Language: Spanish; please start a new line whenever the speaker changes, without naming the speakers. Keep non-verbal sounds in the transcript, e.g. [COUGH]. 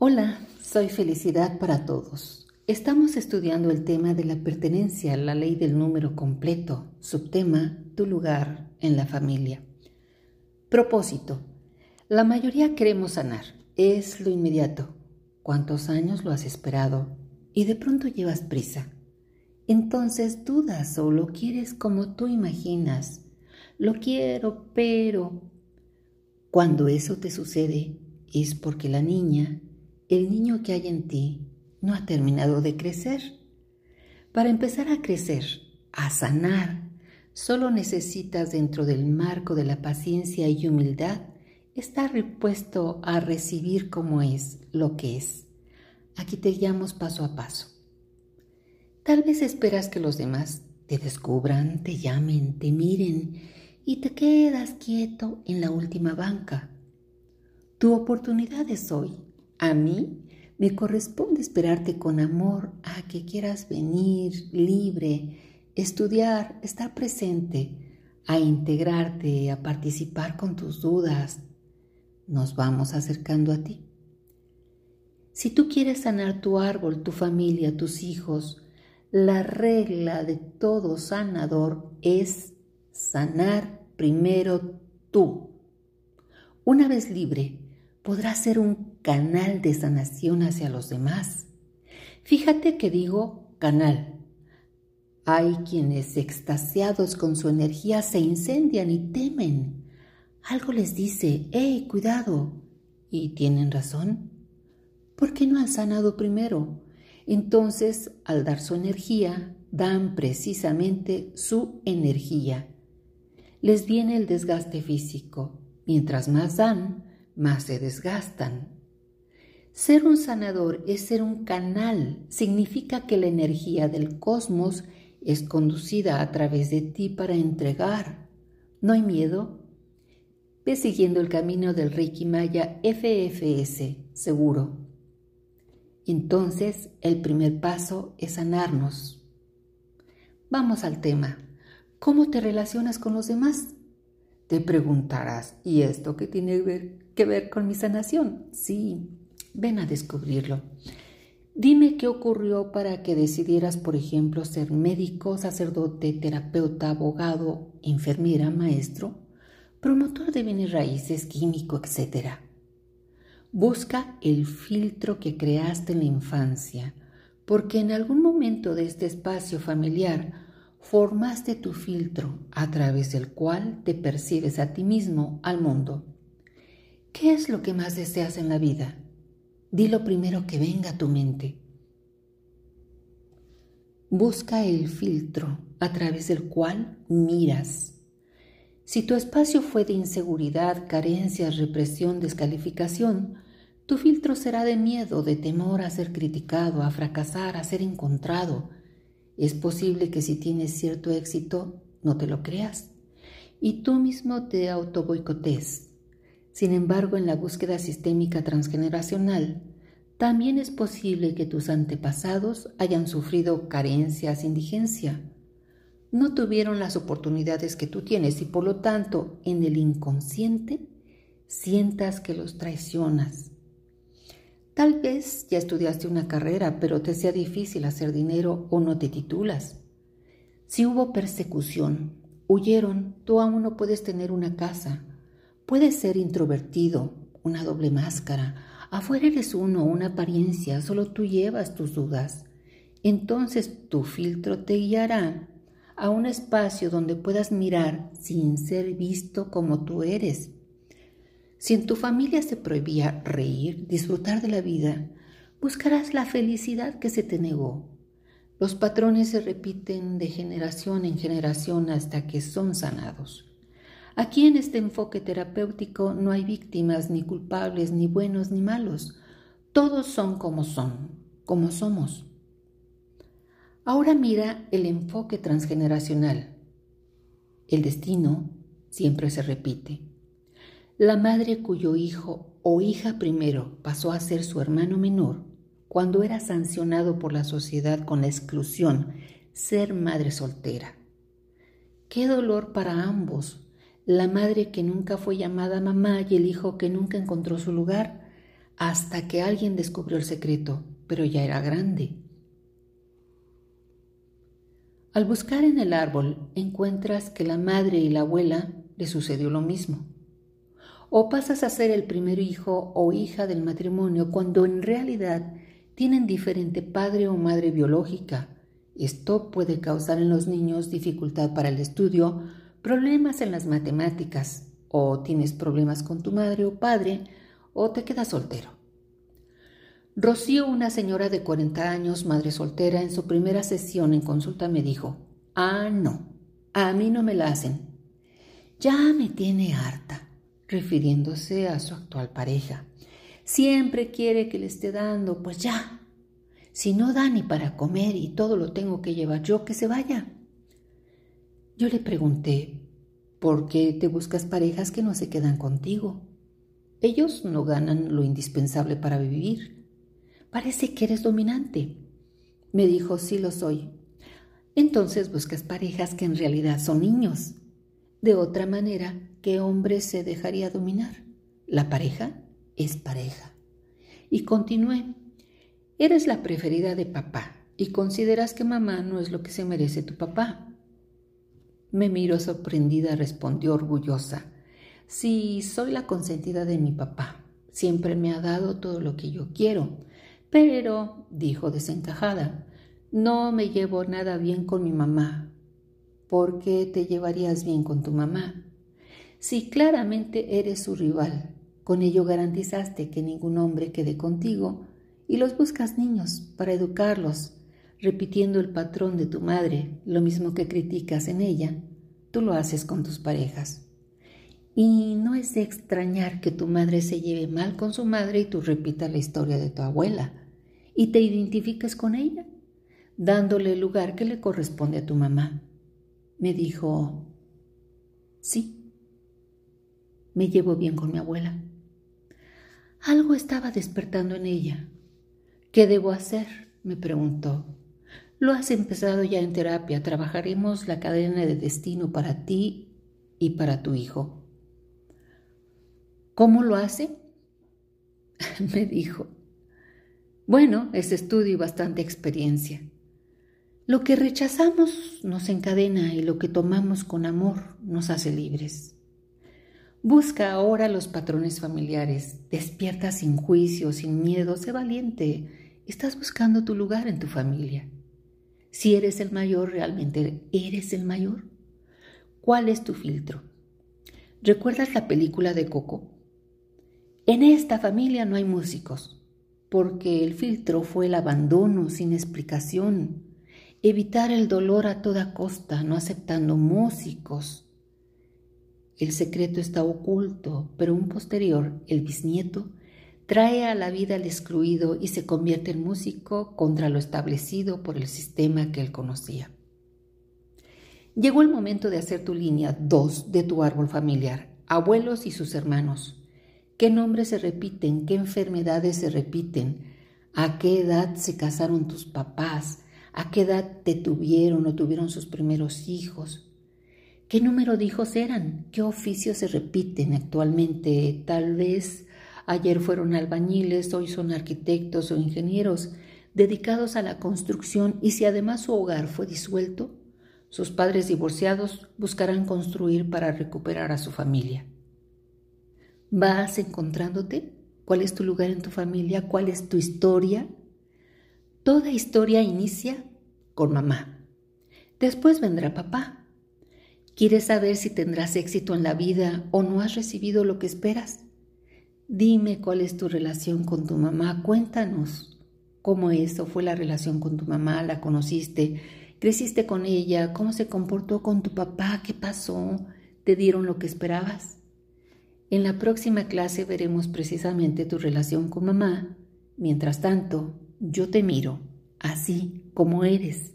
Hola, soy Felicidad para Todos. Estamos estudiando el tema de la pertenencia la ley del número completo, subtema Tu lugar en la familia. Propósito. La mayoría queremos sanar. Es lo inmediato. ¿Cuántos años lo has esperado? Y de pronto llevas prisa. Entonces dudas o lo quieres como tú imaginas. Lo quiero, pero... Cuando eso te sucede es porque la niña el niño que hay en ti no ha terminado de crecer. Para empezar a crecer, a sanar, solo necesitas dentro del marco de la paciencia y humildad estar repuesto a recibir como es lo que es. Aquí te guiamos paso a paso. Tal vez esperas que los demás te descubran, te llamen, te miren y te quedas quieto en la última banca. Tu oportunidad es hoy a mí me corresponde esperarte con amor a que quieras venir libre, estudiar, estar presente, a integrarte, a participar con tus dudas. Nos vamos acercando a ti. Si tú quieres sanar tu árbol, tu familia, tus hijos, la regla de todo sanador es sanar primero tú. Una vez libre, podrás ser un canal de sanación hacia los demás. Fíjate que digo canal. Hay quienes extasiados con su energía se incendian y temen. Algo les dice, ¡eh, cuidado! Y tienen razón. ¿Por qué no han sanado primero? Entonces, al dar su energía, dan precisamente su energía. Les viene el desgaste físico. Mientras más dan, más se desgastan. Ser un sanador es ser un canal, significa que la energía del cosmos es conducida a través de ti para entregar. ¿No hay miedo? Ve siguiendo el camino del Reiki Maya FFS, seguro. Entonces, el primer paso es sanarnos. Vamos al tema. ¿Cómo te relacionas con los demás? Te preguntarás, ¿y esto qué tiene que ver con mi sanación? Sí, ven a descubrirlo. Dime qué ocurrió para que decidieras, por ejemplo, ser médico, sacerdote, terapeuta, abogado, enfermera, maestro, promotor de bienes raíces, químico, etc. Busca el filtro que creaste en la infancia, porque en algún momento de este espacio familiar formaste tu filtro a través del cual te percibes a ti mismo, al mundo. ¿Qué es lo que más deseas en la vida? Di lo primero que venga a tu mente. Busca el filtro a través del cual miras. Si tu espacio fue de inseguridad, carencias, represión, descalificación, tu filtro será de miedo, de temor a ser criticado, a fracasar, a ser encontrado, es posible que si tienes cierto éxito no te lo creas y tú mismo te auto boicotes. Sin embargo, en la búsqueda sistémica transgeneracional, también es posible que tus antepasados hayan sufrido carencias, indigencia. No tuvieron las oportunidades que tú tienes y por lo tanto en el inconsciente sientas que los traicionas, Tal vez ya estudiaste una carrera, pero te sea difícil hacer dinero o no te titulas. Si hubo persecución, huyeron, tú aún no puedes tener una casa. Puedes ser introvertido, una doble máscara. Afuera eres uno, una apariencia, solo tú llevas tus dudas. Entonces tu filtro te guiará a un espacio donde puedas mirar sin ser visto como tú eres si en tu familia se prohibía reír, disfrutar de la vida, buscarás la felicidad que se te negó. Los patrones se repiten de generación en generación hasta que son sanados. Aquí en este enfoque terapéutico no hay víctimas, ni culpables, ni buenos, ni malos. Todos son como son, como somos. Ahora mira el enfoque transgeneracional. El destino siempre se repite. La madre cuyo hijo o hija primero pasó a ser su hermano menor, cuando era sancionado por la sociedad con la exclusión, ser madre soltera. Qué dolor para ambos, la madre que nunca fue llamada mamá y el hijo que nunca encontró su lugar, hasta que alguien descubrió el secreto, pero ya era grande. Al buscar en el árbol encuentras que la madre y la abuela le sucedió lo mismo. O pasas a ser el primer hijo o hija del matrimonio cuando en realidad tienen diferente padre o madre biológica. Esto puede causar en los niños dificultad para el estudio, problemas en las matemáticas, o tienes problemas con tu madre o padre, o te quedas soltero. Rocío, una señora de 40 años, madre soltera, en su primera sesión en consulta me dijo, ah, no, a mí no me la hacen. Ya me tiene harta, refiriéndose a su actual pareja. Siempre quiere que le esté dando, pues ya. Si no da ni para comer y todo lo tengo que llevar yo, que se vaya. Yo le pregunté, ¿por qué te buscas parejas que no se quedan contigo? Ellos no ganan lo indispensable para vivir. Parece que eres dominante. Me dijo, sí lo soy. Entonces buscas parejas que en realidad son niños. De otra manera, ¿qué hombre se dejaría dominar? La pareja es pareja. Y continué. Eres la preferida de papá y consideras que mamá no es lo que se merece tu papá. Me miró sorprendida, respondió orgullosa. Sí, soy la consentida de mi papá. Siempre me ha dado todo lo que yo quiero. Pero, dijo desencajada, no me llevo nada bien con mi mamá. ¿Por qué te llevarías bien con tu mamá? Si claramente eres su rival, con ello garantizaste que ningún hombre quede contigo y los buscas niños para educarlos, repitiendo el patrón de tu madre, lo mismo que criticas en ella, tú lo haces con tus parejas. Y no es de extrañar que tu madre se lleve mal con su madre y tú repitas la historia de tu abuela y te identifiques con ella, dándole el lugar que le corresponde a tu mamá. Me dijo, sí, me llevo bien con mi abuela. Algo estaba despertando en ella. ¿Qué debo hacer? me preguntó. Lo has empezado ya en terapia. Trabajaremos la cadena de destino para ti y para tu hijo. ¿Cómo lo hace? [LAUGHS] Me dijo. Bueno, es estudio y bastante experiencia. Lo que rechazamos nos encadena y lo que tomamos con amor nos hace libres. Busca ahora los patrones familiares, despierta sin juicio, sin miedo, sé valiente. Estás buscando tu lugar en tu familia. Si eres el mayor, ¿realmente eres el mayor? ¿Cuál es tu filtro? ¿Recuerdas la película de Coco? En esta familia no hay músicos, porque el filtro fue el abandono sin explicación, evitar el dolor a toda costa, no aceptando músicos. El secreto está oculto, pero un posterior, el bisnieto, trae a la vida al excluido y se convierte en músico contra lo establecido por el sistema que él conocía. Llegó el momento de hacer tu línea 2 de tu árbol familiar, abuelos y sus hermanos qué nombres se repiten, qué enfermedades se repiten, a qué edad se casaron tus papás, a qué edad te tuvieron o tuvieron sus primeros hijos, qué número de hijos eran, qué oficios se repiten actualmente, tal vez ayer fueron albañiles, hoy son arquitectos o ingenieros dedicados a la construcción y si además su hogar fue disuelto, sus padres divorciados buscarán construir para recuperar a su familia. ¿Vas encontrándote? ¿Cuál es tu lugar en tu familia? ¿Cuál es tu historia? Toda historia inicia con mamá. Después vendrá papá. ¿Quieres saber si tendrás éxito en la vida o no has recibido lo que esperas? Dime cuál es tu relación con tu mamá. Cuéntanos cómo eso fue la relación con tu mamá. ¿La conociste? ¿Creciste con ella? ¿Cómo se comportó con tu papá? ¿Qué pasó? ¿Te dieron lo que esperabas? En la próxima clase veremos precisamente tu relación con mamá. Mientras tanto, yo te miro, así como eres.